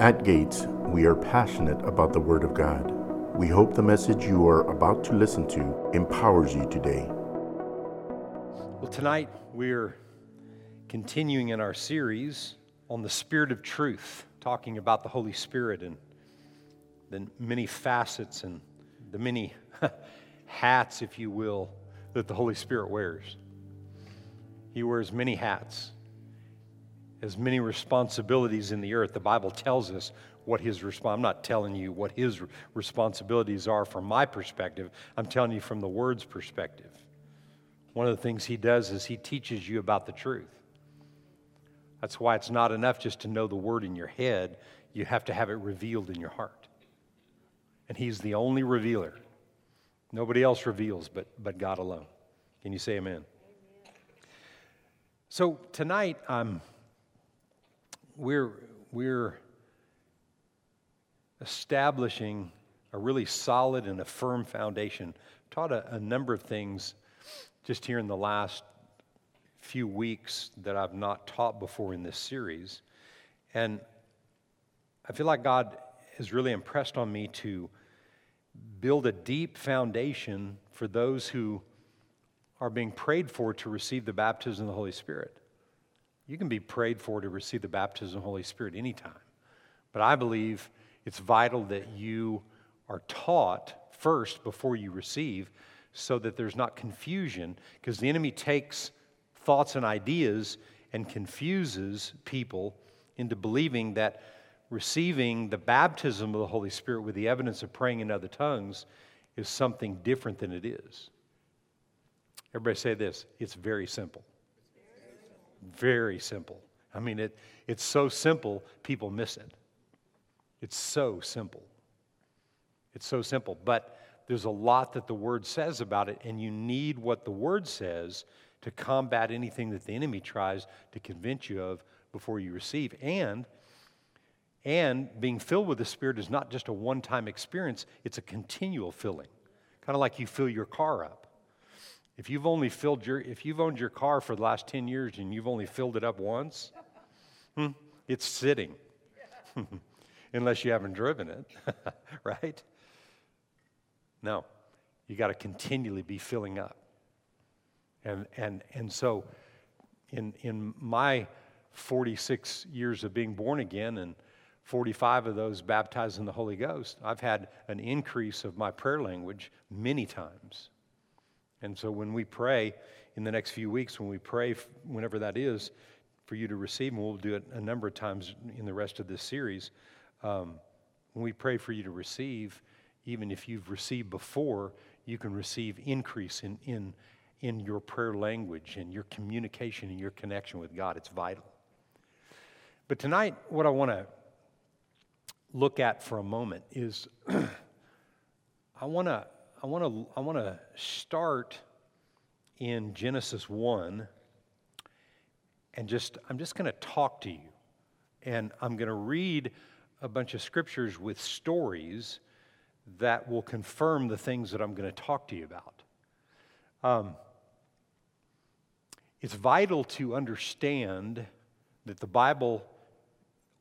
At Gates, we are passionate about the Word of God. We hope the message you are about to listen to empowers you today. Well, tonight we're continuing in our series on the Spirit of Truth, talking about the Holy Spirit and the many facets and the many hats, if you will, that the Holy Spirit wears. He wears many hats has many responsibilities in the earth. The Bible tells us what his resp- I'm not telling you what his responsibilities are from my perspective. I'm telling you from the word's perspective. One of the things he does is he teaches you about the truth. That's why it's not enough just to know the word in your head, you have to have it revealed in your heart. And he's the only revealer. Nobody else reveals but, but God alone. Can you say amen? amen. So tonight, I'm we're, we're establishing a really solid and a firm foundation. Taught a, a number of things just here in the last few weeks that I've not taught before in this series. And I feel like God has really impressed on me to build a deep foundation for those who are being prayed for to receive the baptism of the Holy Spirit. You can be prayed for to receive the baptism of the Holy Spirit anytime. But I believe it's vital that you are taught first before you receive so that there's not confusion because the enemy takes thoughts and ideas and confuses people into believing that receiving the baptism of the Holy Spirit with the evidence of praying in other tongues is something different than it is. Everybody say this it's very simple. Very simple. I mean, it, it's so simple, people miss it. It's so simple. It's so simple. But there's a lot that the Word says about it, and you need what the Word says to combat anything that the enemy tries to convince you of before you receive. And and being filled with the Spirit is not just a one time experience, it's a continual filling. Kind of like you fill your car up. If you've only filled your, if you've owned your car for the last 10 years and you've only filled it up once, hmm, it's sitting. Unless you haven't driven it, right? No, you got to continually be filling up. And, and, and so, in, in my 46 years of being born again and 45 of those baptized in the Holy Ghost, I've had an increase of my prayer language many times. And so when we pray in the next few weeks, when we pray, whenever that is, for you to receive, and we'll do it a number of times in the rest of this series, um, when we pray for you to receive, even if you've received before, you can receive increase in, in, in your prayer language and your communication and your connection with God. It's vital. But tonight, what I want to look at for a moment is I want to I want to I want to start in Genesis 1 and just I'm just going to talk to you. And I'm going to read a bunch of scriptures with stories that will confirm the things that I'm going to talk to you about. Um, it's vital to understand that the Bible,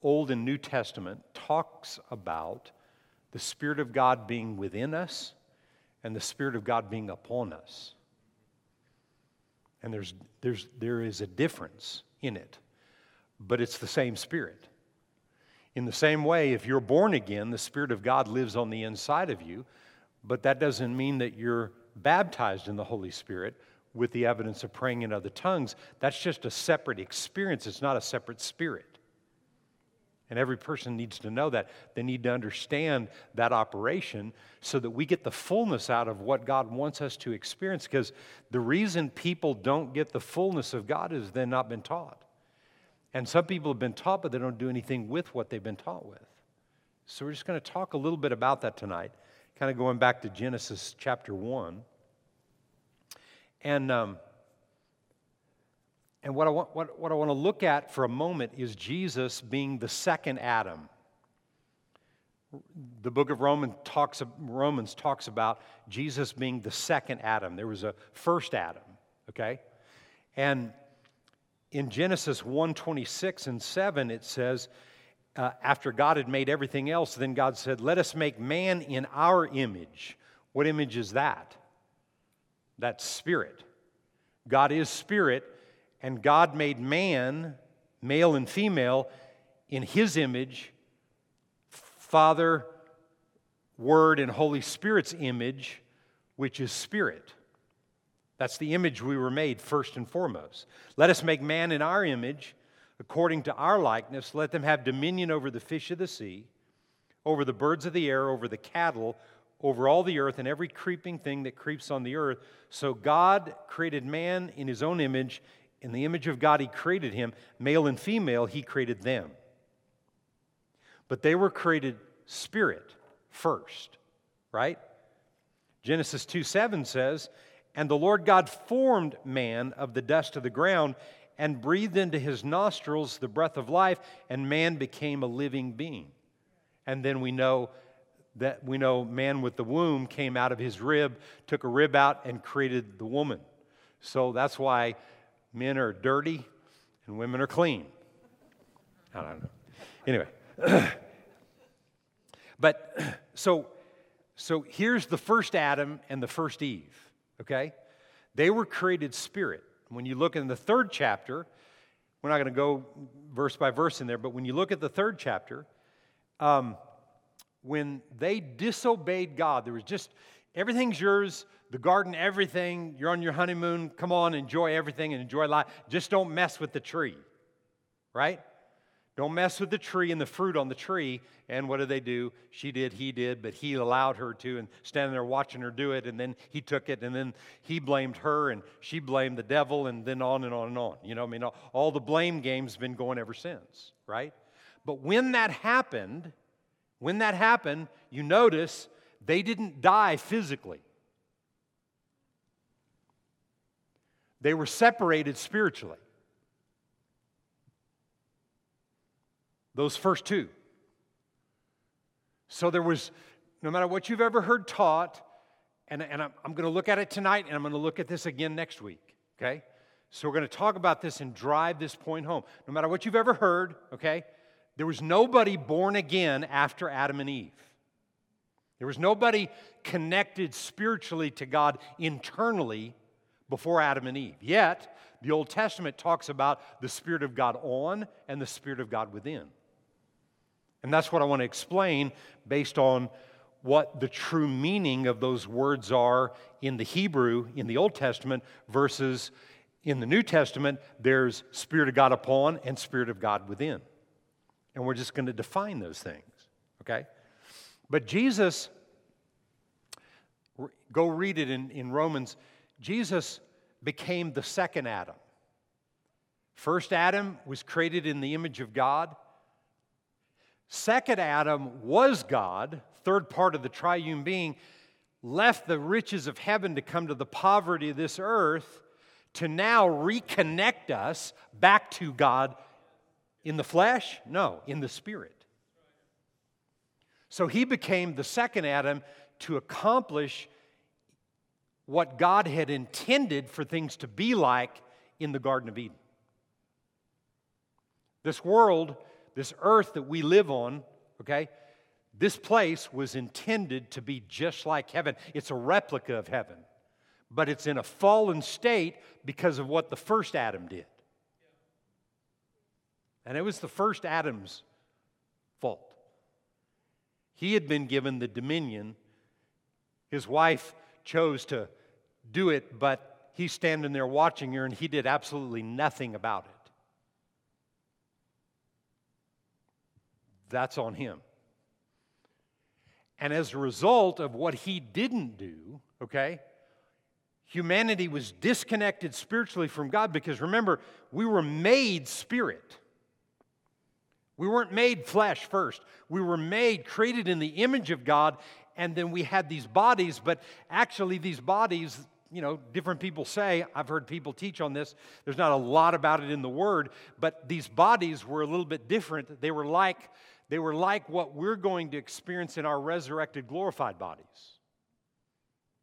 Old and New Testament, talks about the Spirit of God being within us and the Spirit of God being upon us. And there's, there's, there is a difference in it, but it's the same Spirit. In the same way, if you're born again, the Spirit of God lives on the inside of you, but that doesn't mean that you're baptized in the Holy Spirit with the evidence of praying in other tongues. That's just a separate experience, it's not a separate spirit. And every person needs to know that. They need to understand that operation so that we get the fullness out of what God wants us to experience. Because the reason people don't get the fullness of God is they've not been taught. And some people have been taught, but they don't do anything with what they've been taught with. So we're just going to talk a little bit about that tonight, kind of going back to Genesis chapter 1. And. Um, and what I, want, what, what I want to look at for a moment is Jesus being the second Adam. The book of Romans talks, Romans talks about Jesus being the second Adam. There was a first Adam, okay? And in Genesis 1 26 and 7, it says, uh, after God had made everything else, then God said, Let us make man in our image. What image is that? That's spirit. God is spirit, and God made man, male and female, in his image, Father, Word, and Holy Spirit's image, which is spirit. That's the image we were made first and foremost. Let us make man in our image according to our likeness. Let them have dominion over the fish of the sea, over the birds of the air, over the cattle, over all the earth, and every creeping thing that creeps on the earth. So God created man in his own image. In the image of God, he created him. Male and female, he created them. But they were created spirit first, right? Genesis 2 7 says, And the Lord God formed man of the dust of the ground and breathed into his nostrils the breath of life, and man became a living being. And then we know that we know man with the womb came out of his rib, took a rib out, and created the woman. So that's why men are dirty and women are clean. I don't know. Anyway. but so so here's the first Adam and the first Eve, okay? They were created spirit. When you look in the third chapter, we're not going to go verse by verse in there, but when you look at the third chapter, um, when they disobeyed God, there was just everything's yours, the garden, everything. You're on your honeymoon. Come on, enjoy everything and enjoy life. Just don't mess with the tree, right? Don't mess with the tree and the fruit on the tree. And what did they do? She did, he did, but he allowed her to, and standing there watching her do it, and then he took it, and then he blamed her, and she blamed the devil, and then on and on and on. You know, I mean, all, the blame game's been going ever since, right? But when that happened, when that happened, you notice they didn't die physically. They were separated spiritually. Those first two. So there was, no matter what you've ever heard taught, and, and I'm, I'm going to look at it tonight and I'm going to look at this again next week, okay? So we're going to talk about this and drive this point home. No matter what you've ever heard, okay? There was nobody born again after Adam and Eve. There was nobody connected spiritually to God internally before Adam and Eve. Yet, the Old Testament talks about the Spirit of God on and the Spirit of God within. And that's what I want to explain based on what the true meaning of those words are in the Hebrew in the Old Testament versus in the New Testament, there's Spirit of God upon and Spirit of God within. And we're just going to define those things, okay? But Jesus, go read it in, in Romans, Jesus became the second Adam. First Adam was created in the image of God. Second Adam was God, third part of the triune being, left the riches of heaven to come to the poverty of this earth to now reconnect us back to God in the flesh? No, in the spirit. So he became the second Adam to accomplish what God had intended for things to be like in the Garden of Eden. This world this earth that we live on, okay, this place was intended to be just like heaven. It's a replica of heaven, but it's in a fallen state because of what the first Adam did. And it was the first Adam's fault. He had been given the dominion. His wife chose to do it, but he's standing there watching her, and he did absolutely nothing about it. That's on him. And as a result of what he didn't do, okay, humanity was disconnected spiritually from God because remember, we were made spirit. We weren't made flesh first. We were made, created in the image of God, and then we had these bodies, but actually, these bodies, you know, different people say, I've heard people teach on this. There's not a lot about it in the Word, but these bodies were a little bit different. They were like they were like what we're going to experience in our resurrected, glorified bodies.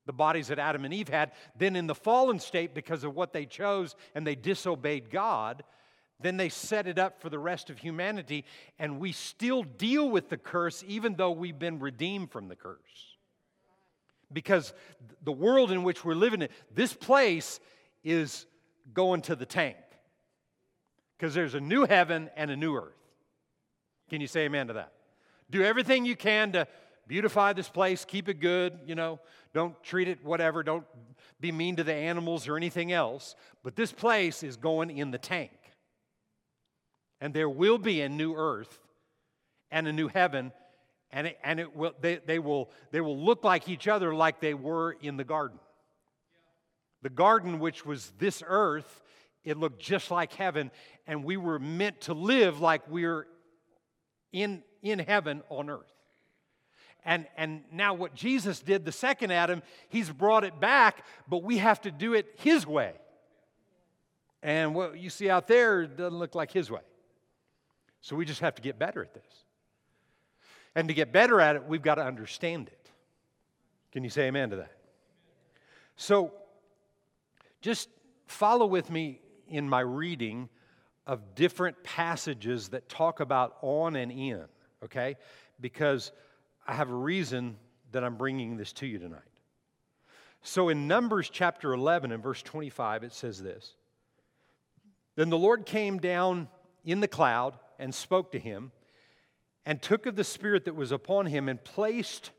The bodies that Adam and Eve had. Then, in the fallen state, because of what they chose and they disobeyed God, Then they set it up for the rest of humanity, and we still deal with the curse even though we've been redeemed from the curse. Because the world in which we're living in, this place is going to the tank. Because there's a new heaven and a new earth. Can you say amen to that? Do everything you can to beautify this place, keep it good, you know, don't treat it whatever, don't be mean to the animals or anything else. But this place is going in the tank. And there will be a new earth and a new heaven, and, it, and it will, they, they, will, they will look like each other like they were in the garden. The garden, which was this earth, it looked just like heaven, and we were meant to live like we're in, in heaven on earth. And, and now, what Jesus did, the second Adam, he's brought it back, but we have to do it his way. And what you see out there doesn't look like his way. So we just have to get better at this. And to get better at it, we've got to understand it. Can you say amen to that? So just follow with me in my reading of different passages that talk about on and in, okay? Because I have a reason that I'm bringing this to you tonight. So in Numbers chapter 11 and verse 25, it says this Then the Lord came down in the cloud and spoke to him, and took of the Spirit that was upon him and placed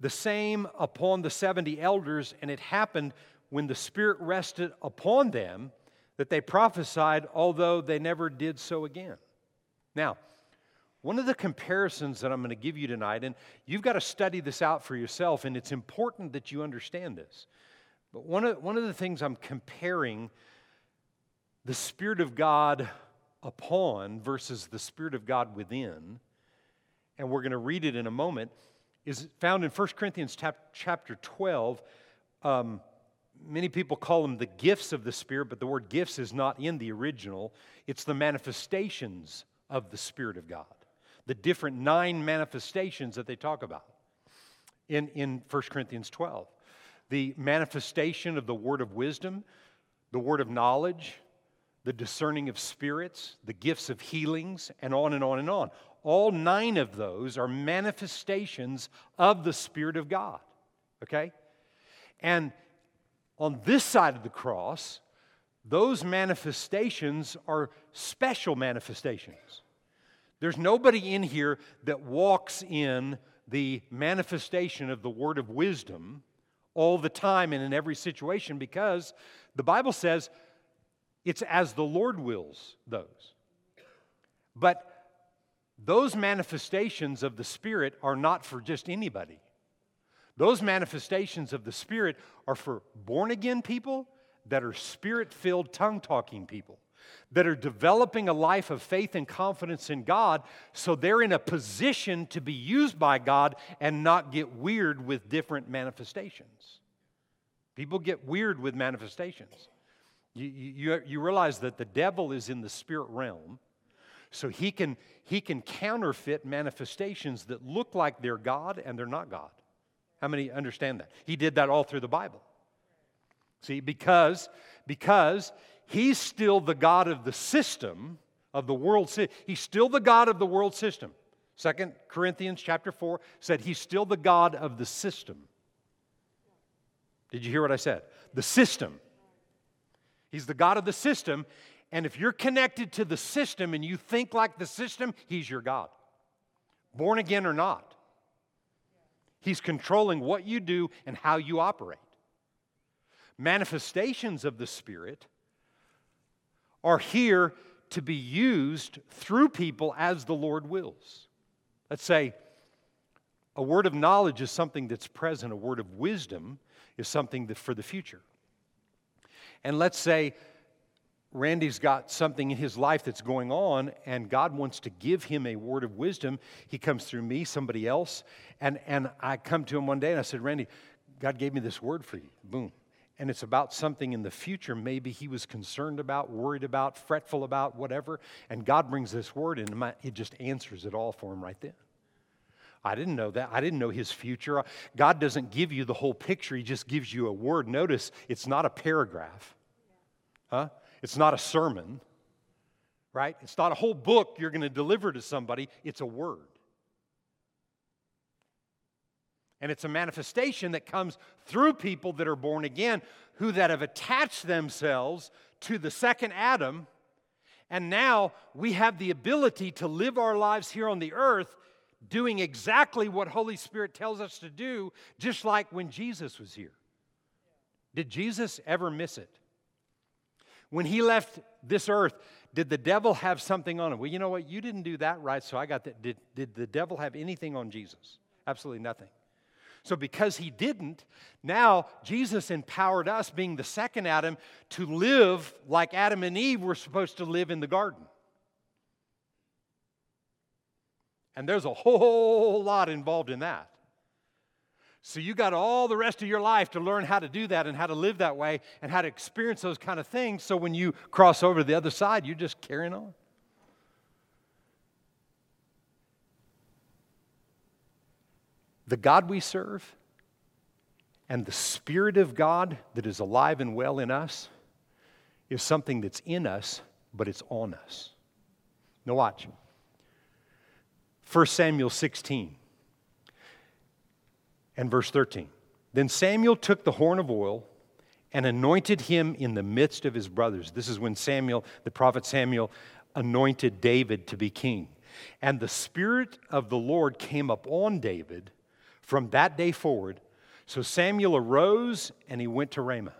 the same upon the 70 elders. And it happened when the Spirit rested upon them that they prophesied, although they never did so again. Now, one of the comparisons that I'm going to give you tonight, and you've got to study this out for yourself, and it's important that you understand this. But one of, one of the things I'm comparing the Spirit of God upon versus the Spirit of God within, and we're going to read it in a moment, is found in 1 Corinthians chapter 12. Um, many people call them the gifts of the Spirit, but the word gifts is not in the original. It's the manifestations of the Spirit of God, the different nine manifestations that they talk about in, in 1 Corinthians 12. The manifestation of the word of wisdom, the word of knowledge, the discerning of spirits, the gifts of healings, and on and on and on. All nine of those are manifestations of the Spirit of God. Okay? And on this side of the cross, those manifestations are special manifestations. There's nobody in here that walks in the manifestation of the word of wisdom all the time and in every situation because the Bible says it's as the Lord wills those. But those manifestations of the Spirit are not for just anybody. Those manifestations of the Spirit are for born again people that are spirit filled, tongue talking people that are developing a life of faith and confidence in God so they're in a position to be used by God and not get weird with different manifestations. People get weird with manifestations. You, you, you realize that the devil is in the spirit realm, so he can, he can counterfeit manifestations that look like they're God and they're not God. How many understand that? He did that all through the Bible. See, because, because he's still the God of the system of the world. He's still the God of the world system. Second Corinthians chapter 4 said he's still the God of the system. Did you hear what I said? The system. He's the God of the system. And if you're connected to the system and you think like the system, He's your God. Born again or not. He's controlling what you do and how you operate. Manifestations of the Spirit are here to be used through people as the Lord wills. Let's say a word of knowledge is something that's present, a word of wisdom is something that for the future. And let's say Randy's got something in his life that's going on, and God wants to give him a word of wisdom. He comes through me, somebody else, and, and I come to him one day and I said, Randy, God gave me this word for you. Boom. And it's about something in the future maybe he was concerned about, worried about, fretful about, whatever. And God brings this word in and it just answers it all for him right then. I didn't know that. I didn't know his future. God doesn't give you the whole picture, he just gives you a word. Notice it's not a paragraph. Huh? It's not a sermon. right? It's not a whole book you're going to deliver to somebody, it's a word. And it's a manifestation that comes through people that are born again who that have attached themselves to the second Adam. And now we have the ability to live our lives here on the earth doing exactly what Holy Spirit tells us to do, just like when Jesus was here. Did Jesus ever miss it? When he left this earth, did the devil have something on him? Well, you know what? You didn't do that right, so I got that. Did, did the devil have anything on Jesus? Absolutely nothing. So, because he didn't, now Jesus empowered us, being the second Adam, to live like Adam and Eve were supposed to live in the garden. And there's a whole lot involved in that. So, you got all the rest of your life to learn how to do that and how to live that way and how to experience those kind of things. So, when you cross over to the other side, you're just carrying on. the God we serve and the Spirit of God that is alive and well in us is something that's in us, but it's on us. Now, watch. 1 Samuel 16 and verse 13. Then Samuel took the horn of oil and anointed him in the midst of his brothers. This is when Samuel, the prophet Samuel, anointed David to be king. And the Spirit of the Lord came upon David from that day forward. So Samuel arose and he went to Ramah.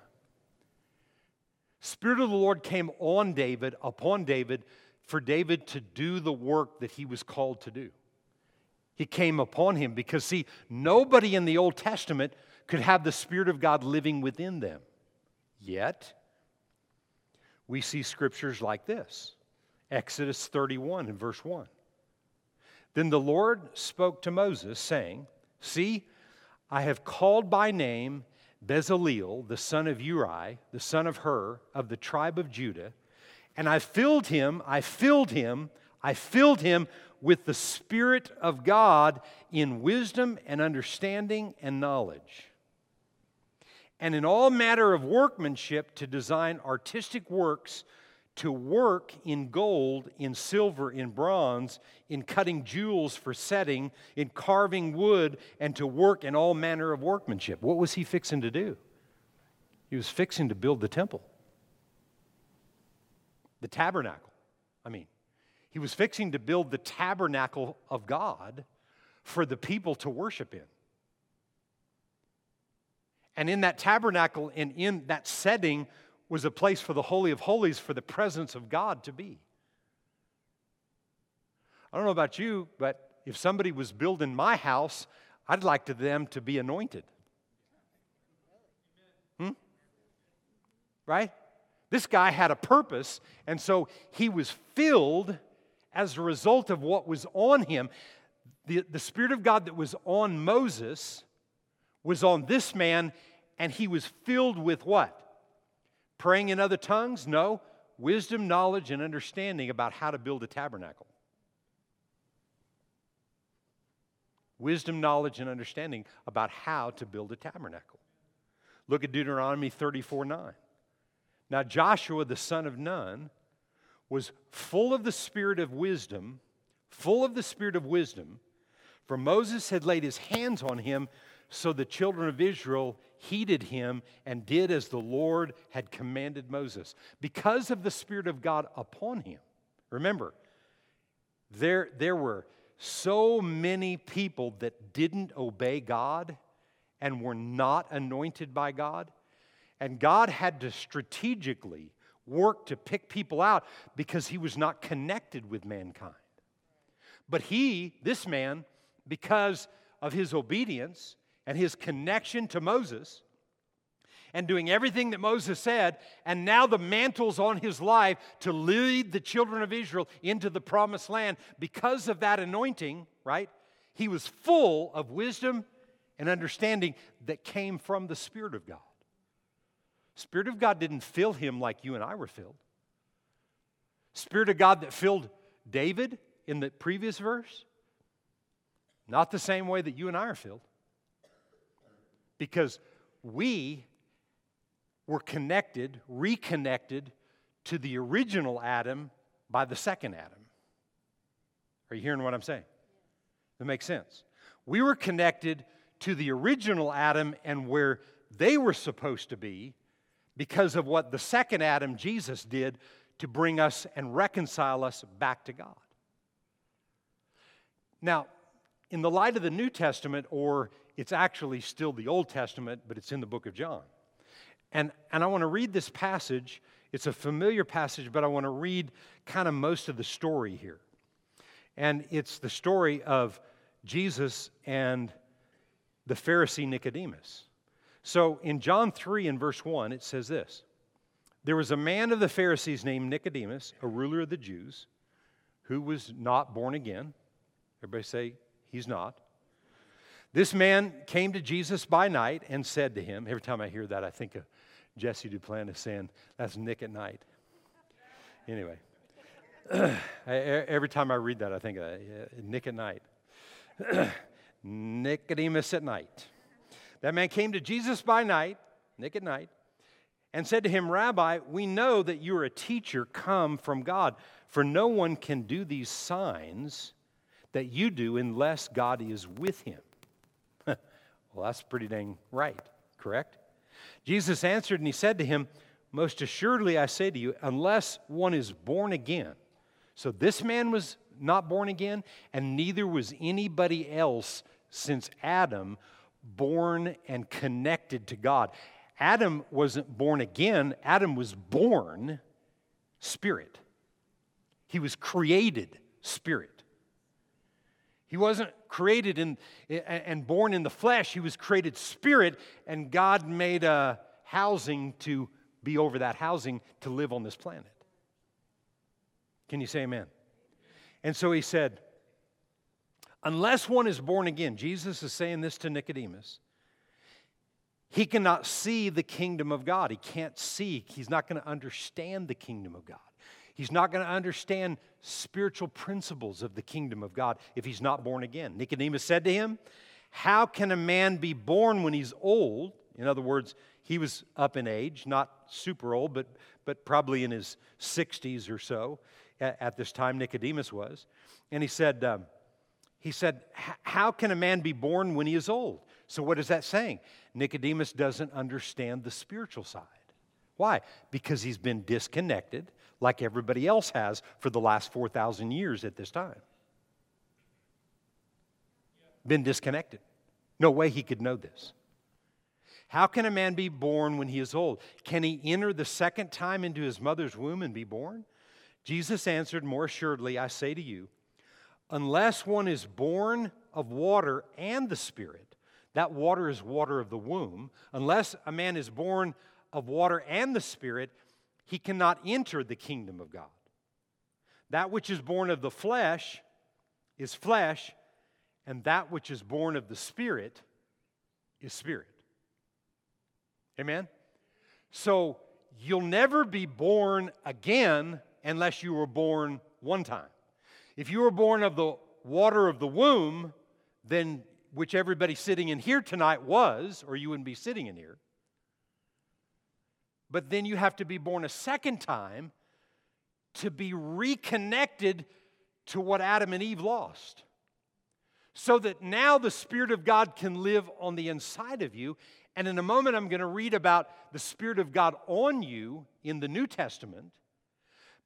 Spirit of the Lord came on David, upon David, for David to do the work that he was called to do. He came upon him because, see, nobody in the Old Testament could have the Spirit of God living within them. Yet, we see scriptures like this Exodus 31 and verse 1. Then the Lord spoke to Moses, saying, See, I have called by name Bezaleel, the son of Uri, the son of Hur, of the tribe of Judah, and I filled him, I filled him, I filled him with the Spirit of God in wisdom and understanding and knowledge. And in all matter of workmanship to design artistic works to work in gold, in silver, in bronze, in cutting jewels for setting, in carving wood, and to work in all manner of workmanship. What was he fixing to do? He was fixing to build the temple, the tabernacle. I mean, he was fixing to build the tabernacle of God for the people to worship in. And in that tabernacle and in that setting, was a place for the Holy of Holies, for the presence of God to be. I don't know about you, but if somebody was building my house, I'd like to them to be anointed. Hmm? Right? This guy had a purpose, and so he was filled as a result of what was on him. The, the Spirit of God that was on Moses was on this man, and he was filled with what? Praying in other tongues? No. Wisdom, knowledge, and understanding about how to build a tabernacle. Wisdom, knowledge, and understanding about how to build a tabernacle. Look at Deuteronomy 34 9. Now, Joshua, the son of Nun, was full of the spirit of wisdom, full of the spirit of wisdom, for Moses had laid his hands on him so the children of Israel heeded him and did as the Lord had commanded Moses. Because of the Spirit of God upon him. Remember, there, there were so many people that didn't obey God and were not anointed by God. And God had to strategically work to pick people out because he was not connected with mankind. But he, this man, because of his obedience, and his connection to Moses and doing everything that Moses said, and now the mantle's on his life to lead the children of Israel into the promised land. Because of that anointing, right? He was full of wisdom and understanding that came from the Spirit of God. Spirit of God didn't fill him like you and I were filled. Spirit of God that filled David in the previous verse, not the same way that you and I are filled because we were connected, reconnected to the original Adam by the second Adam. Are you hearing what I'm saying? That makes sense. We were connected to the original Adam and where they were supposed to be because of what the second Adam, Jesus, did to bring us and reconcile us back to God. Now, in the light of the New Testament, or it's actually still the Old Testament, but it's in the book of John. And, and I want to read this passage. It's a familiar passage, but I want to read kind of most of the story here. And it's the story of Jesus and the Pharisee Nicodemus. So in John 3 and verse 1, it says this There was a man of the Pharisees named Nicodemus, a ruler of the Jews, who was not born again. Everybody say, He's not. This man came to Jesus by night and said to him, Every time I hear that, I think of Jesse Duplantis saying, That's Nick at night. Anyway, every time I read that, I think of Nick at night. Nicodemus at night. That man came to Jesus by night, at night, and said to him, Rabbi, we know that you are a teacher come from God, for no one can do these signs that you do unless God is with him. well, that's pretty dang right, correct? Jesus answered and he said to him, Most assuredly I say to you, unless one is born again. So this man was not born again, and neither was anybody else since Adam born and connected to God. Adam wasn't born again, Adam was born spirit. He was created spirit. He wasn't created in, and born in the flesh, he was created spirit, and God made a housing to be over that housing to live on this planet. Can you say amen? And so he said, Unless one is born again, Jesus is saying this to Nicodemus, he cannot see the kingdom of God. He can't see, he's not going to understand the kingdom of God. He's not going to understand spiritual principles of the kingdom of God if he's not born again. Nicodemus said to him, How can a man be born when he's old? In other words, he was up in age, not super old, but, but probably in his 60s or so at, at this time, Nicodemus was. And he said, um, he said, How can a man be born when he is old? So, what is that saying? Nicodemus doesn't understand the spiritual side. Why? Because he's been disconnected like everybody else has for the last 4,000 years at this time. Been disconnected. No way he could know this. How can a man be born when he is old? Can he enter the second time into his mother's womb and be born? Jesus answered, More assuredly, I say to you, unless one is born of water and the Spirit, that water is water of the womb, unless a man is born of water and the Spirit, he cannot enter the kingdom of God. That which is born of the flesh is flesh, and that which is born of the Spirit is spirit. Amen? So you'll never be born again unless you were born one time. If you were born of the water of the womb, then which everybody sitting in here tonight was, or you wouldn't be sitting in here. But then you have to be born a second time to be reconnected to what Adam and Eve lost. So that now the Spirit of God can live on the inside of you. And in a moment, I'm going to read about the Spirit of God on you in the New Testament.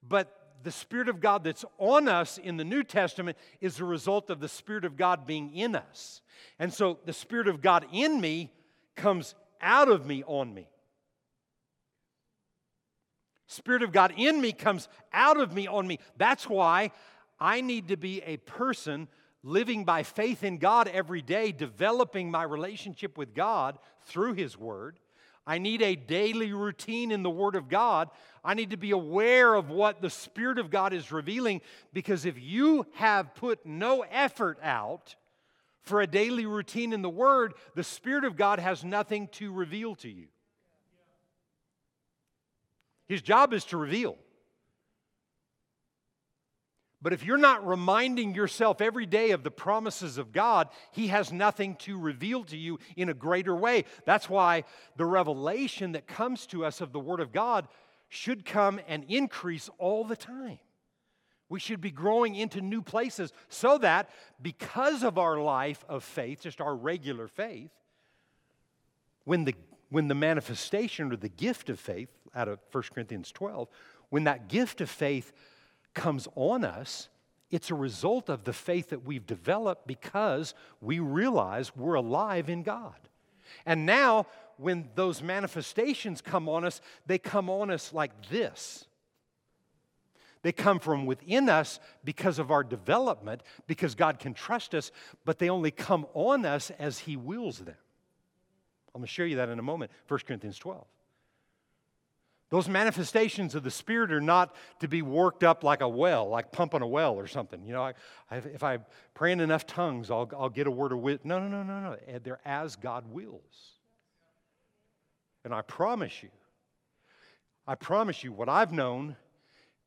But the Spirit of God that's on us in the New Testament is a result of the Spirit of God being in us. And so the Spirit of God in me comes out of me on me. Spirit of God in me comes out of me on me. That's why I need to be a person living by faith in God every day, developing my relationship with God through His Word. I need a daily routine in the Word of God. I need to be aware of what the Spirit of God is revealing because if you have put no effort out for a daily routine in the Word, the Spirit of God has nothing to reveal to you. His job is to reveal. But if you're not reminding yourself every day of the promises of God, He has nothing to reveal to you in a greater way. That's why the revelation that comes to us of the Word of God should come and increase all the time. We should be growing into new places so that because of our life of faith, just our regular faith, when the, when the manifestation or the gift of faith out of 1 Corinthians 12, when that gift of faith comes on us, it's a result of the faith that we've developed because we realize we're alive in God. And now, when those manifestations come on us, they come on us like this. They come from within us because of our development, because God can trust us, but they only come on us as He wills them. I'm going to show you that in a moment, 1 Corinthians 12. Those manifestations of the Spirit are not to be worked up like a well, like pumping a well or something. You know, I, I, if I pray in enough tongues, I'll, I'll get a word of wisdom. No, no, no, no, no. They're as God wills. And I promise you, I promise you, what I've known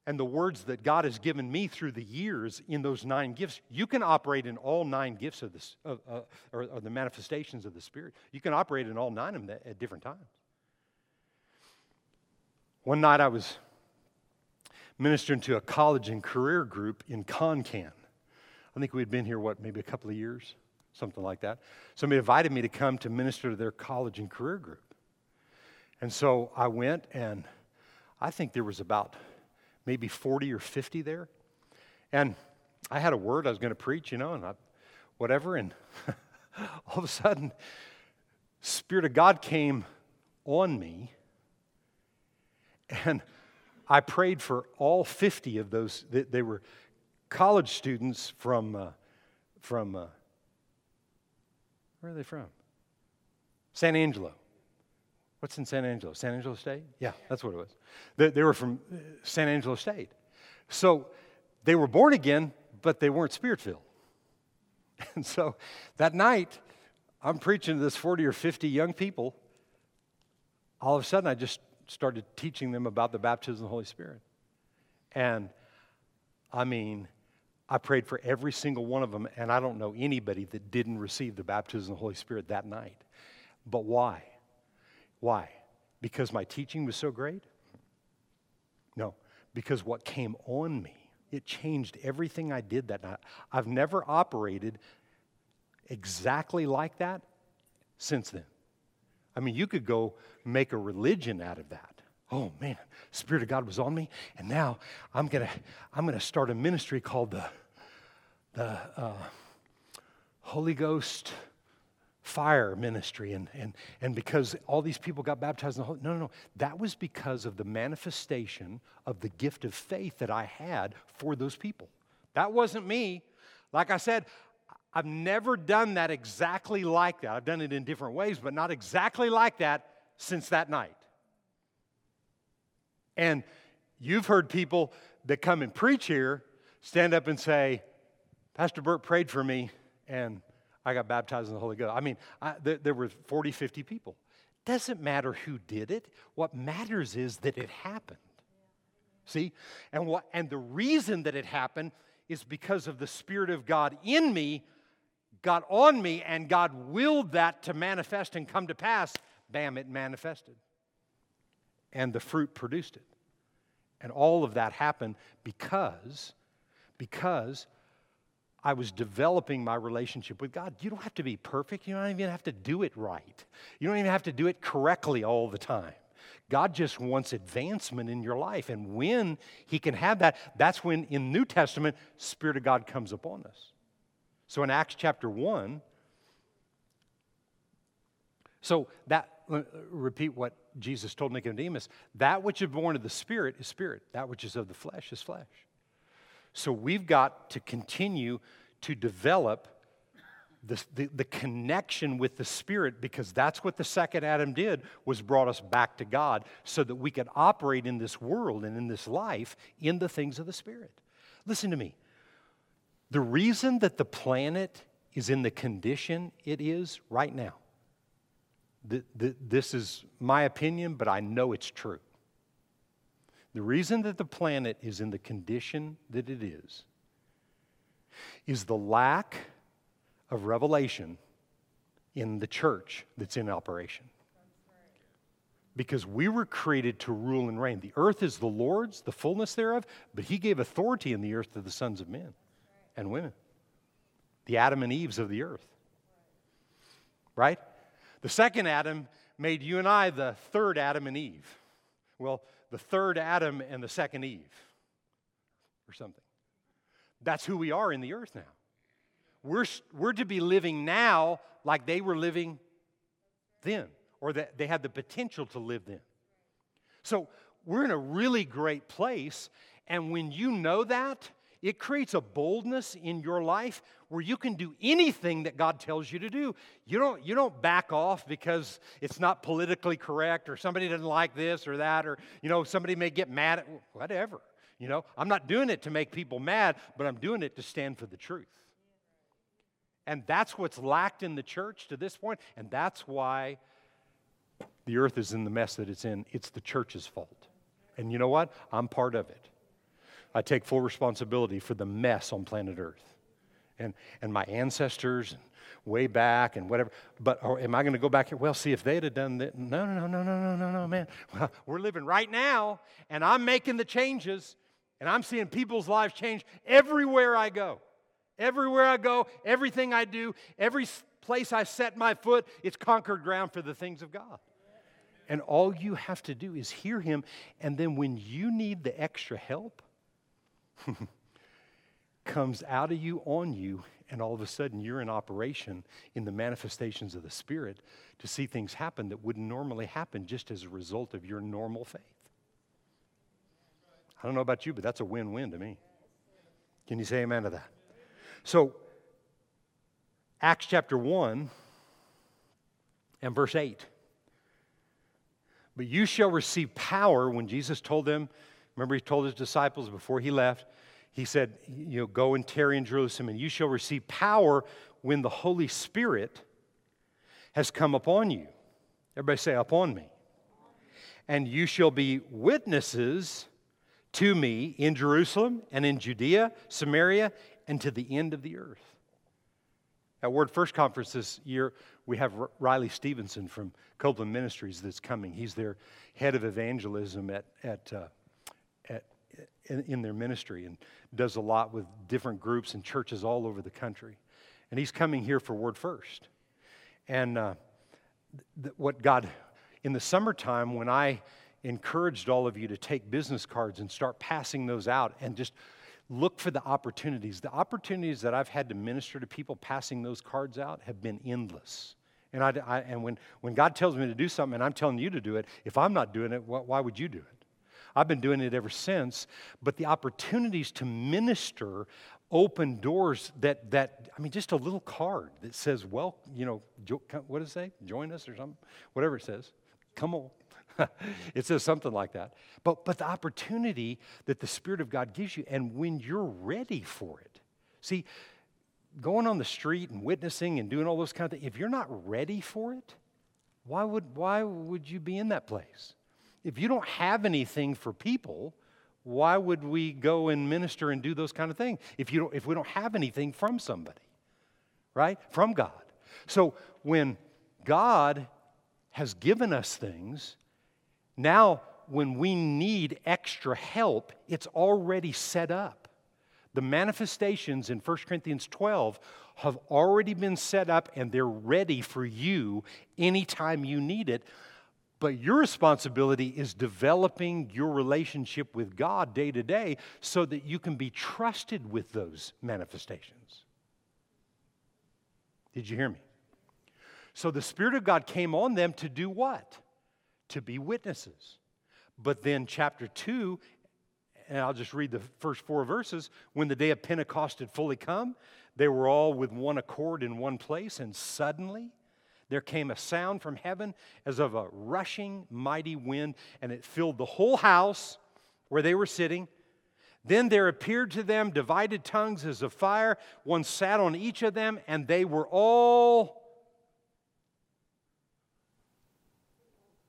and the words that God has given me through the years in those nine gifts, you can operate in all nine gifts of this, uh, uh, or, or the manifestations of the Spirit. You can operate in all nine of them at different times. One night I was ministering to a college and career group in Concan. I think we'd been here, what, maybe a couple of years, something like that. Somebody invited me to come to minister to their college and career group. And so I went, and I think there was about maybe 40 or 50 there. And I had a word I was going to preach, you know, and I, whatever. And all of a sudden, Spirit of God came on me and I prayed for all 50 of those. They were college students from, uh, from uh, where are they from? San Angelo. What's in San Angelo? San Angelo State? Yeah, that's what it was. They, they were from uh, San Angelo State. So they were born again, but they weren't spirit filled. And so that night, I'm preaching to this 40 or 50 young people. All of a sudden, I just started teaching them about the baptism of the Holy Spirit. And I mean, I prayed for every single one of them, and I don't know anybody that didn't receive the baptism of the Holy Spirit that night. But why? Why? Because my teaching was so great? No, because what came on me, it changed everything I did that night. I've never operated exactly like that since then. I mean, you could go make a religion out of that. Oh man, Spirit of God was on me, and now I'm gonna I'm gonna start a ministry called the the uh, Holy Ghost fire ministry. And, and, and because all these people got baptized in the Holy no no no. That was because of the manifestation of the gift of faith that I had for those people. That wasn't me. Like I said I've never done that exactly like that. I've done it in different ways, but not exactly like that since that night. And you've heard people that come and preach here stand up and say, Pastor Bert prayed for me and I got baptized in the Holy Ghost. I mean, I, there, there were 40, 50 people. Doesn't matter who did it. What matters is that it happened. See? And, what, and the reason that it happened is because of the Spirit of God in me got on me and God willed that to manifest and come to pass, bam, it manifested. And the fruit produced it. And all of that happened because, because I was developing my relationship with God. You don't have to be perfect. You don't even have to do it right. You don't even have to do it correctly all the time. God just wants advancement in your life. And when He can have that, that's when in New Testament, Spirit of God comes upon us. So in Acts chapter 1, so that, uh, repeat what Jesus told Nicodemus that which is born of the Spirit is spirit, that which is of the flesh is flesh. So we've got to continue to develop the, the, the, connection with the spirit because that's what the second adam did was brought us back to god so that we could operate in this world and in this life in the things of the spirit. Listen to me the reason that the planet is in the condition it is right now, th- th- this is my opinion, but I know it's true. The reason that the planet is in the condition that it is is the lack of revelation in the church that's in operation. because we were created to rule and reign. The earth is the Lord's, the fullness thereof, but He gave authority in the earth to the sons of men and women, the Adam and Eves of the earth. Right? The second Adam made you and I the third Adam and Eve. Well, the third Adam and the second Eve, or something. That's who we are in the earth now. We're, we're to be living now like they were living then or that they had the potential to live then. So we're in a really great place. And when you know that, it creates a boldness in your life where you can do anything that God tells you to do. You don't, you don't back off because it's not politically correct or somebody doesn't like this or that or, you know, somebody may get mad at whatever. You know, I'm not doing it to make people mad, but I'm doing it to stand for the truth. And that's what's lacked in the church to this point, and that's why the earth is in the mess that it's in. It's the church's fault. And you know what? I'm part of it. I take full responsibility for the mess on planet Earth. And, and my ancestors, and way back, and whatever. But am I going to go back here? Well, see, if they'd have done that. No, no, no, no, no, no, no, no, man. Well, we're living right now, and I'm making the changes, and I'm seeing people's lives change everywhere I go. Everywhere I go, everything I do, every place I set my foot, it's conquered ground for the things of God. And all you have to do is hear him. And then when you need the extra help, comes out of you on you, and all of a sudden you're in operation in the manifestations of the Spirit to see things happen that wouldn't normally happen just as a result of your normal faith. I don't know about you, but that's a win win to me. Can you say amen to that? So, Acts chapter 1 and verse 8. But you shall receive power when Jesus told them, remember, he told his disciples before he left, he said, You know, go and tarry in Jerusalem, and you shall receive power when the Holy Spirit has come upon you. Everybody say, Upon me. And you shall be witnesses to me in Jerusalem and in Judea, Samaria, and to the end of the earth. At Word First Conference this year, we have Riley Stevenson from Copeland Ministries that's coming. He's their head of evangelism at, at, uh, in, in, their ministry and does a lot with different groups and churches all over the country. And he's coming here for Word First. And uh, th- what God, in the summertime, when I encouraged all of you to take business cards and start passing those out and just look for the opportunities. The opportunities that I've had to minister to people passing those cards out have been endless. And, I, I, and when, when God tells me to do something and I'm telling you to do it, if I'm not doing it, why would you do it? I've been doing it ever since, but the opportunities to minister open doors that, that I mean, just a little card that says, well, you know, jo- what does it say? Join us or something? Whatever it says. Come on. it says something like that. But, but the opportunity that the Spirit of God gives you, and when you're ready for it. See, going on the street and witnessing and doing all those kind of things, if you're not ready for it, why would, why would you be in that place? If you don't have anything for people, why would we go and minister and do those kind of things if, you don't, if we don't have anything from somebody, right? From God. So when God has given us things, now, when we need extra help, it's already set up. The manifestations in 1 Corinthians 12 have already been set up and they're ready for you anytime you need it. But your responsibility is developing your relationship with God day to day so that you can be trusted with those manifestations. Did you hear me? So the Spirit of God came on them to do what? to be witnesses. But then, chapter 2, and I'll just read the first four verses. When the day of Pentecost had fully come, they were all with one accord in one place, and suddenly there came a sound from heaven as of a rushing mighty wind, and it filled the whole house where they were sitting. Then there appeared to them divided tongues as of fire. One sat on each of them, and they were all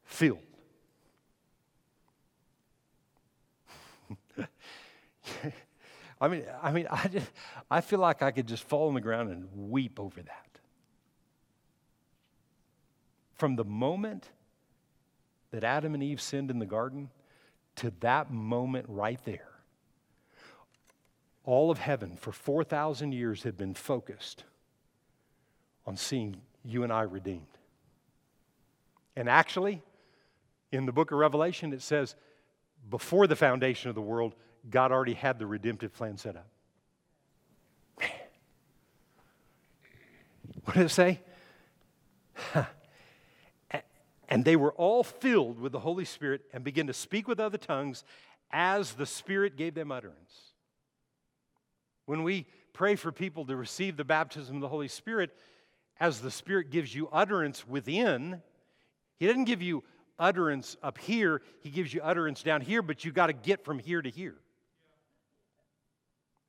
filled. I mean, I mean, I just, I feel like I could just fall on the ground and weep over that. From the moment that Adam and Eve sinned in the garden, to that moment right there, all of heaven for 4,000 years had been focused on seeing you and I redeemed. And actually, in the book of Revelation, it says, before the foundation of the world, God already had the redemptive plan set up. Man. What did it say? And they were all filled with the Holy Spirit and began to speak with other tongues as the Spirit gave them utterance. When we pray for people to receive the baptism of the Holy Spirit, as the Spirit gives you utterance within, He doesn't give you utterance up here, He gives you utterance down here, but you got to get from here to here.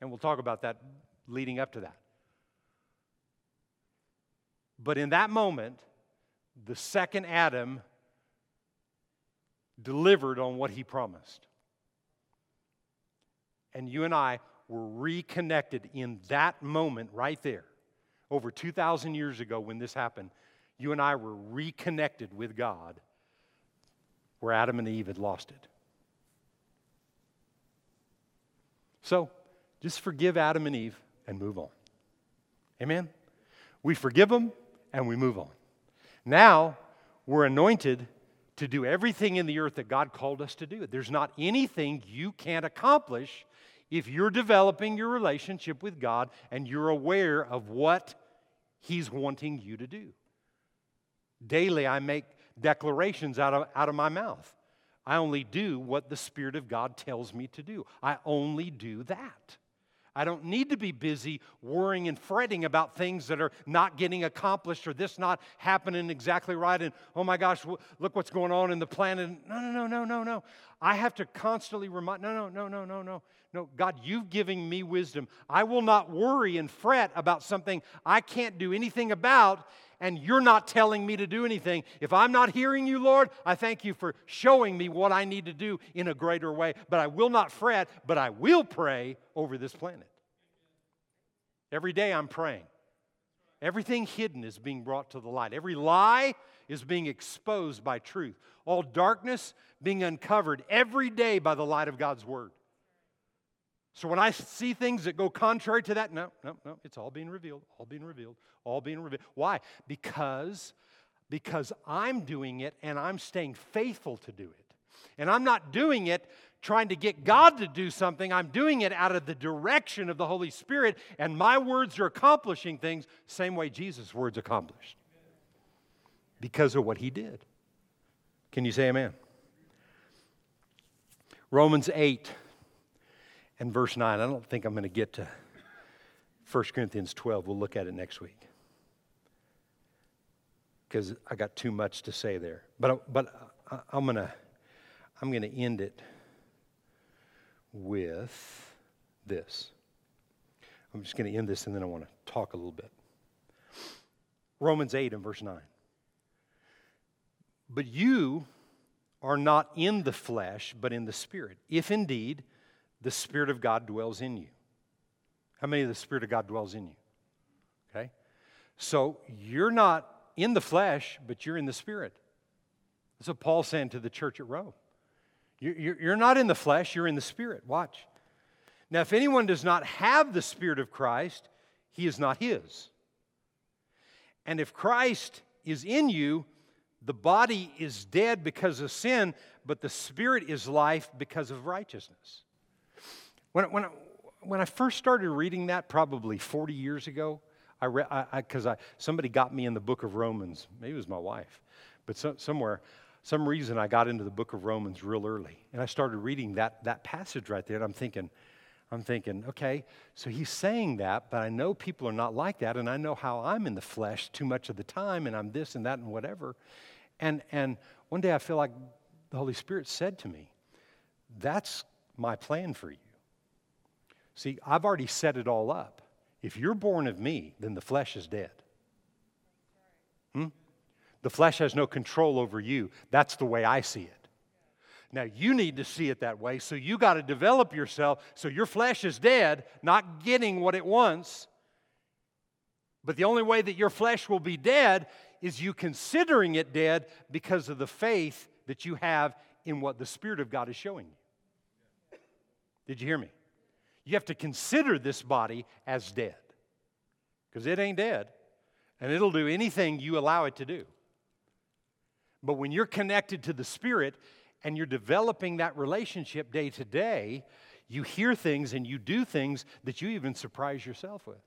And we'll talk about that leading up to that. But in that moment, the second Adam delivered on what he promised. And you and I were reconnected in that moment right there. Over 2,000 years ago, when this happened, you and I were reconnected with God where Adam and Eve had lost it. So, just forgive Adam and Eve and move on. Amen? We forgive them and we move on. Now, we're anointed to do everything in the earth that God called us to do. There's not anything you can't accomplish if you're developing your relationship with God and you're aware of what He's wanting you to do. Daily, I make declarations out of, out of my mouth. I only do what the Spirit of God tells me to do. I only do that. I don't need to be busy worrying and fretting about things that are not getting accomplished or this not happening exactly right. And oh my gosh, look what's going on in the planet. No, no, no, no, no, no. I have to constantly remind, no, no, no, no, no, no. No, God, you've given me wisdom. I will not worry and fret about something I can't do anything about and you're not telling me to do anything. If I'm not hearing you, Lord, I thank you for showing me what I need to do in a greater way. But I will not fret, but I will pray over this planet. Every day I'm praying. Everything hidden is being brought to the light. Every lie is being exposed by truth. All darkness being uncovered every day by the light of God's word. So when I see things that go contrary to that, no, no, no, it's all being revealed, all being revealed, all being revealed. Why? Because because I'm doing it and I'm staying faithful to do it. And I'm not doing it trying to get God to do something. I'm doing it out of the direction of the Holy Spirit, and my words are accomplishing things same way Jesus' words accomplished because of what he did. Can you say amen? Romans 8 and verse 9. I don't think I'm going to get to 1 Corinthians 12. We'll look at it next week because I got too much to say there. But, but I'm going to I'm going to end it with this. I'm just going to end this and then I want to talk a little bit. Romans 8 and verse 9. But you are not in the flesh, but in the Spirit, if indeed the Spirit of God dwells in you. How many of the Spirit of God dwells in you? Okay? So you're not in the flesh, but you're in the Spirit. That's what Paul's saying to the church at Rome. You're not in the flesh, you're in the Spirit. Watch. Now, if anyone does not have the Spirit of Christ, he is not his. And if Christ is in you, the body is dead because of sin, but the Spirit is life because of righteousness. When, when, when I first started reading that, probably 40 years ago, I read because I, I, somebody got me in the book of Romans. Maybe it was my wife, but so, somewhere, some reason I got into the book of Romans real early, and I started reading that that passage right there. And I'm thinking, I'm thinking, okay, so he's saying that, but I know people are not like that, and I know how I'm in the flesh too much of the time, and I'm this and that and whatever. And and one day I feel like the Holy Spirit said to me, "That's my plan for you." See, I've already set it all up. If you're born of me, then the flesh is dead. Hmm? The flesh has no control over you. That's the way I see it. Now, you need to see it that way, so you got to develop yourself so your flesh is dead, not getting what it wants. But the only way that your flesh will be dead is you considering it dead because of the faith that you have in what the Spirit of God is showing you. Did you hear me? You have to consider this body as dead because it ain't dead and it'll do anything you allow it to do. But when you're connected to the Spirit and you're developing that relationship day to day, you hear things and you do things that you even surprise yourself with.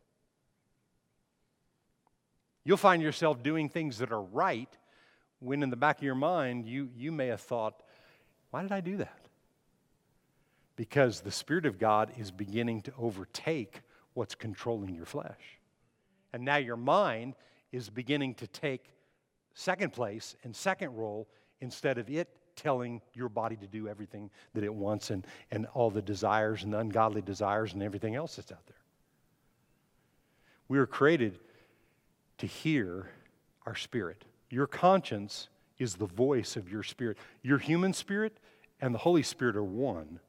You'll find yourself doing things that are right when in the back of your mind you, you may have thought, why did I do that? Because the Spirit of God is beginning to overtake what's controlling your flesh. And now your mind is beginning to take second place and second role instead of it telling your body to do everything that it wants and, and all the desires and the ungodly desires and everything else that's out there. We were created to hear our spirit. Your conscience is the voice of your spirit. Your human spirit and the Holy Spirit are one.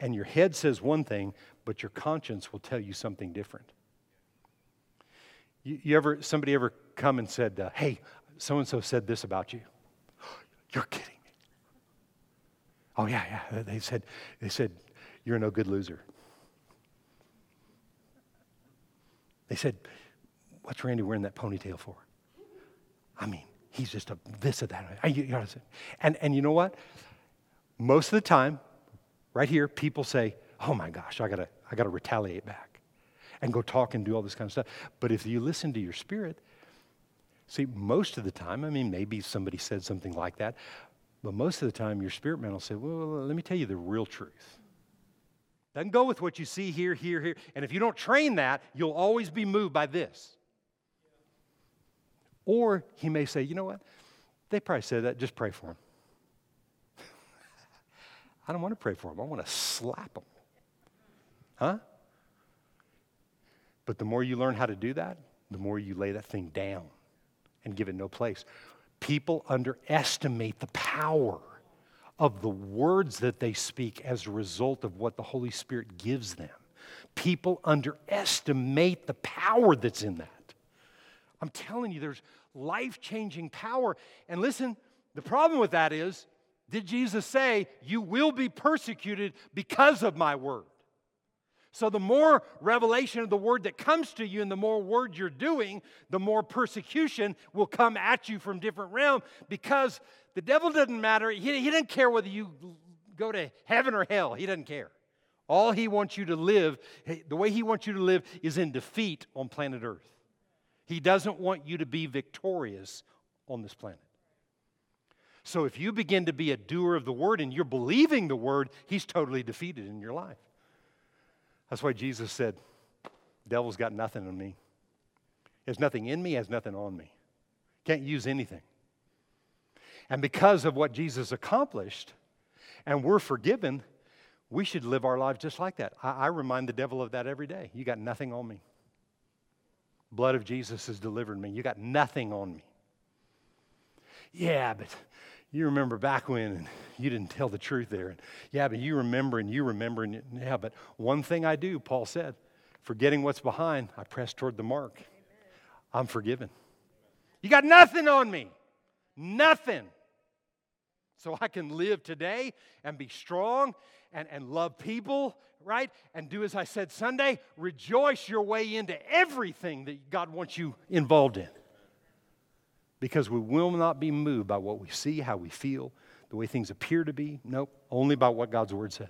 And your head says one thing, but your conscience will tell you something different. You, you ever, somebody ever come and said, uh, hey, so and so said this about you? You're kidding me. Oh, yeah, yeah. They said, they said, you're no good loser. They said, what's Randy wearing that ponytail for? I mean, he's just a this or that. And, and you know what? Most of the time, right here, people say, oh my gosh, I gotta, I gotta retaliate back and go talk and do all this kind of stuff. But if you listen to your spirit, see, most of the time, I mean, maybe somebody said something like that, but most of the time, your spirit man will say, well, let me tell you the real truth. Doesn't go with what you see here, here, here. And if you don't train that, you'll always be moved by this. Or he may say, you know what? They probably said that, just pray for them. I don't want to pray for them. I want to slap them. Huh? But the more you learn how to do that, the more you lay that thing down and give it no place. People underestimate the power of the words that they speak as a result of what the Holy Spirit gives them. People underestimate the power that's in that. I'm telling you, there's life changing power. And listen, the problem with that is, did Jesus say, You will be persecuted because of my word? So, the more revelation of the word that comes to you and the more word you're doing, the more persecution will come at you from different realms because the devil doesn't matter. He, he doesn't care whether you go to heaven or hell, he doesn't care. All he wants you to live, the way he wants you to live, is in defeat on planet Earth. He doesn't want you to be victorious on this planet. So if you begin to be a doer of the word and you're believing the word, he's totally defeated in your life. That's why Jesus said, Devil's got nothing on me. There's nothing in me, has nothing on me. Can't use anything. And because of what Jesus accomplished, and we're forgiven, we should live our lives just like that. I, I remind the devil of that every day. You got nothing on me blood of Jesus has delivered me. You got nothing on me. Yeah, but you remember back when and you didn't tell the truth there. And yeah, but you remember and you remember. And yeah, but one thing I do, Paul said, forgetting what's behind, I press toward the mark. I'm forgiven. You got nothing on me. Nothing. So I can live today and be strong and, and love people, right? And do as I said Sunday, rejoice your way into everything that God wants you involved in. Because we will not be moved by what we see, how we feel, the way things appear to be. Nope, only by what God's word says.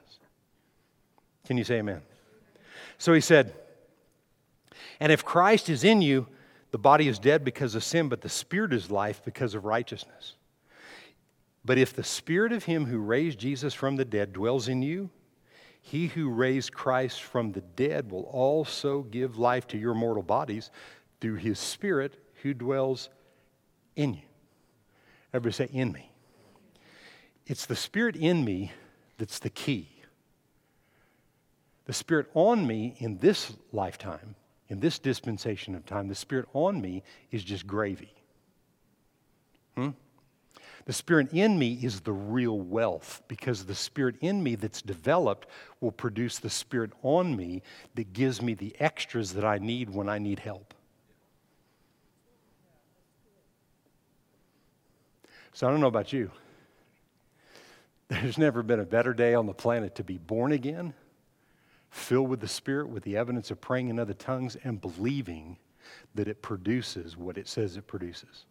Can you say amen? So he said, And if Christ is in you, the body is dead because of sin, but the spirit is life because of righteousness. But if the spirit of him who raised Jesus from the dead dwells in you, he who raised Christ from the dead will also give life to your mortal bodies through his spirit who dwells in you. Everybody say, in me. It's the spirit in me that's the key. The spirit on me in this lifetime, in this dispensation of time, the spirit on me is just gravy. Hmm? The Spirit in me is the real wealth because the Spirit in me that's developed will produce the Spirit on me that gives me the extras that I need when I need help. So I don't know about you, There's never been a better day on the planet to be born again, filled with the Spirit, with the evidence of praying in other tongues, and believing that it produces what it says it produces.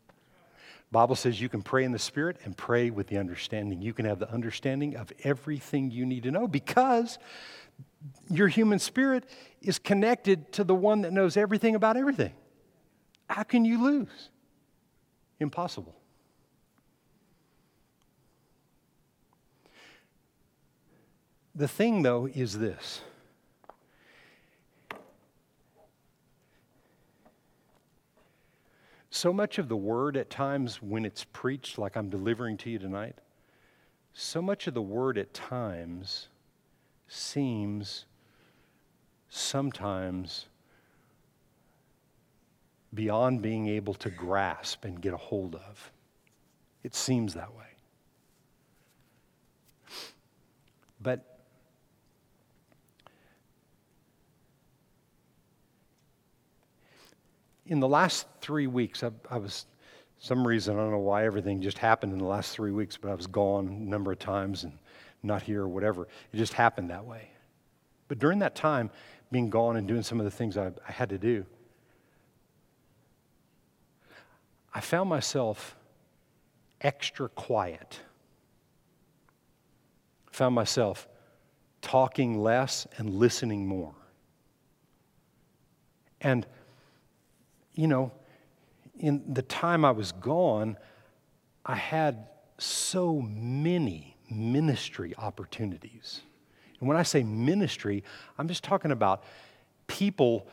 Bible says you can pray in the Spirit and pray with the understanding. You can have the understanding of everything you need to know because your human spirit is connected to the one that knows everything about everything. How can you lose? Impossible. The thing, though, is this. So much of the word at times, when it's preached, like I'm delivering to you tonight, so much of the word at times seems sometimes beyond being able to grasp and get a hold of. It seems that way. But in the last three weeks, I, I, was, some reason, I don't know why everything just happened in the last three weeks, but I was gone a number of times and not here or whatever. It just happened that way. But during that time, being gone and doing some of the things I, I had to do, I found myself extra quiet. Found myself talking less and listening more. And you know, in the time I was gone, I had so many ministry opportunities. And when I say ministry, I'm just talking about people.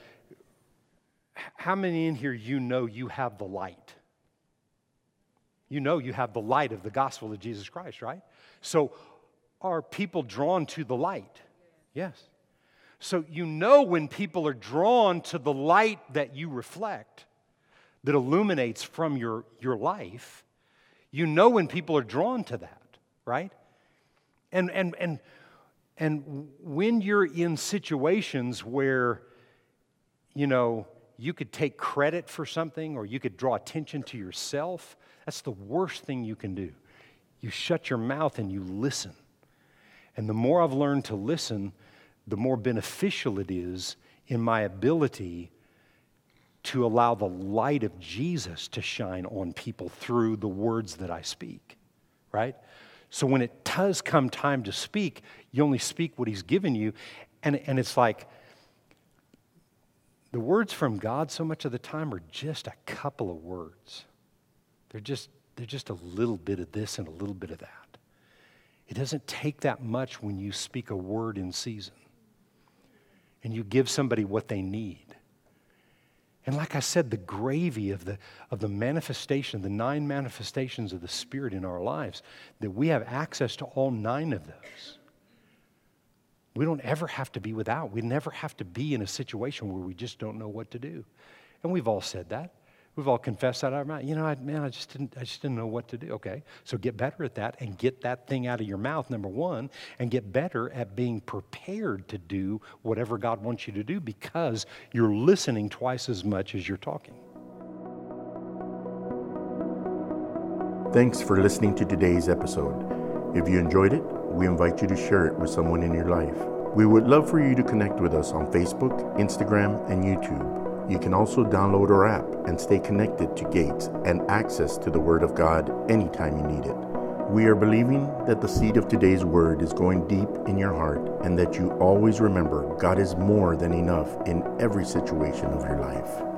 How many in here you know you have the light? You know you have the light of the gospel of Jesus Christ, right? So are people drawn to the light? Yes. So you know when people are drawn to the light that you reflect, that illuminates from your, your life, you know when people are drawn to that, right? And, and, and, and when you're in situations where, you know, you could take credit for something or you could draw attention to yourself, that's the worst thing you can do. You shut your mouth and you listen. And the more I've learned to listen, the more beneficial it is in my ability to allow the light of Jesus to shine on people through the words that I speak, right? So when it does come time to speak, you only speak what He's given you. And, and it's like the words from God, so much of the time, are just a couple of words. They're just, they're just a little bit of this and a little bit of that. It doesn't take that much when you speak a word in season and you give somebody what they need. And like I said, the gravy of the, of the manifestation, the nine manifestations of the Spirit in our lives, that we have access to all nine of those. We don't ever have to be without. We never have to be in a situation where we just don't know what to do. And we've all said that. We've all confessed that out of our mouth. You know, I, man, I just didn't, I just didn't know what to do. Okay, so get better at that and get that thing out of your mouth. Number one, and get better at being prepared to do whatever God wants you to do because you're listening twice as much as you're talking. Thanks for listening to today's episode. If you enjoyed it, we invite you to share it with someone in your life. We would love for you to connect with us on Facebook, Instagram, and YouTube. You can also download our app and stay connected to Gates and access to the Word of God anytime you need it. We are believing that the seed of today's word is going deep in your heart and that you always remember God is more than enough in every situation of your life.